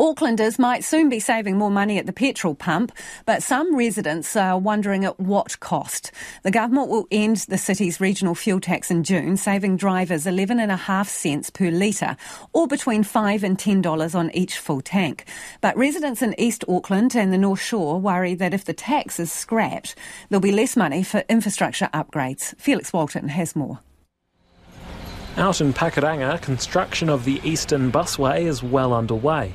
Aucklanders might soon be saving more money at the petrol pump, but some residents are wondering at what cost. The government will end the city's regional fuel tax in June, saving drivers 11.5 cents per litre, or between 5 and $10 on each full tank. But residents in East Auckland and the North Shore worry that if the tax is scrapped, there'll be less money for infrastructure upgrades. Felix Walton has more. Out in Pakuranga, construction of the Eastern Busway is well underway.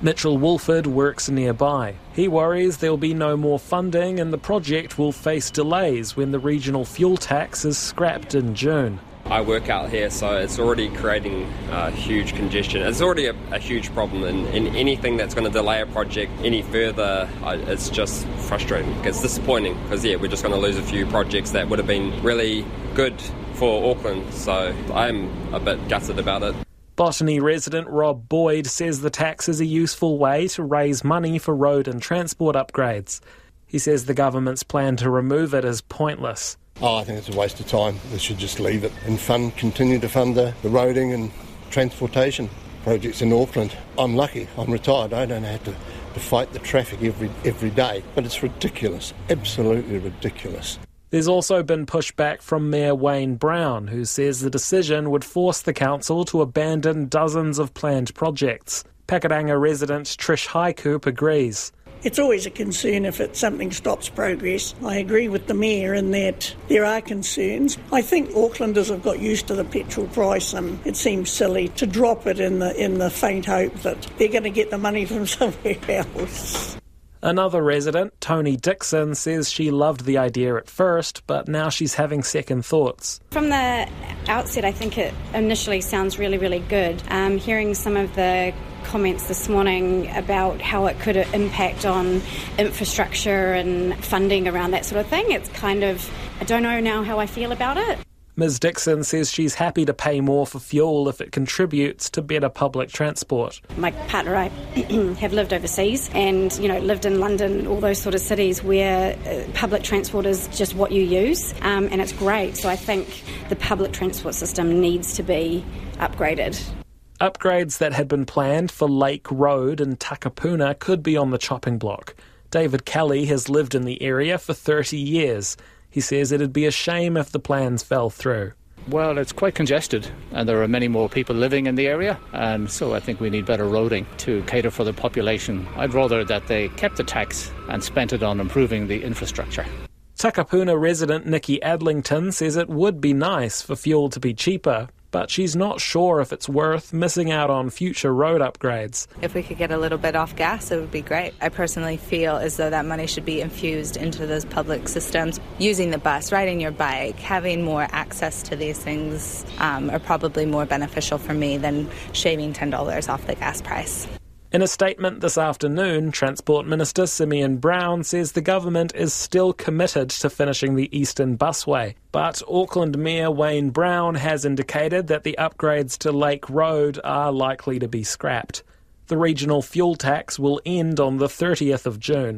Mitchell Wolford works nearby. He worries there'll be no more funding and the project will face delays when the regional fuel tax is scrapped in June. I work out here, so it's already creating uh, huge congestion. It's already a, a huge problem, and, and, anything that's going to delay a project any further, uh, it's just frustrating. It's disappointing because, yeah, we're just going to lose a few projects that would have been really good for Auckland, so I'm a bit gutted about it. Botany resident Rob Boyd says the tax is a useful way to raise money for road and transport upgrades. He says the government's plan to remove it is pointless. Oh, I think it's a waste of time. They should just leave it and fund, continue to fund the, the roading and transportation projects in Auckland. I'm lucky. I'm retired. I don't have to, to fight the traffic every every day. But it's ridiculous. Absolutely ridiculous. There's also been pushback from Mayor Wayne Brown, who says the decision would force the council to abandon dozens of planned projects. Pakuranga resident Trish Highcoop agrees. It's always a concern if it, something stops progress. I agree with the Mayor in that there are concerns. I think Aucklanders have got used to the petrol price and it seems silly to drop it in the, in the faint hope that they're going to get the money from somewhere else. Another resident, Tony Dixon, says she loved the idea at first, but now she's having second thoughts. From the outset, I think it initially sounds really, really good. Um, hearing some of the comments this morning about how it could impact on infrastructure and funding around that sort of thing, it's kind of, I don't know now how I feel about it. Ms Dixon says she's happy to pay more for fuel if it contributes to better public transport. My partner and I have lived overseas and, you know, lived in London, all those sort of cities where uh, public transport is just what you use um, and it's great. So I think the public transport system needs to be upgraded. Upgrades that had been planned for Lake Road and Takapuna could be on the chopping block. David Kelly has lived in the area for 30 years. He says it'd be a shame if the plans fell through. Well, it's quite congested, and there are many more people living in the area, and so I think we need better roading to cater for the population. I'd rather that they kept the tax and spent it on improving the infrastructure. Takapuna resident Nikki Adlington says it would be nice for fuel to be cheaper, but she's not sure if it's worth missing out on future road upgrades. If we could get a little bit off gas, it would be great. I personally feel as though that money should be infused into those public systems. Using the bus, riding your bike, having more access to these things um, are probably more beneficial for me than shaving $10 off the gas price. In a statement this afternoon, Transport Minister Simeon Brown says the government is still committed to finishing the Eastern Busway. But Auckland Mayor Wayne Brown has indicated that the upgrades to Lake Road are likely to be scrapped. The regional fuel tax will end on the 30th of June.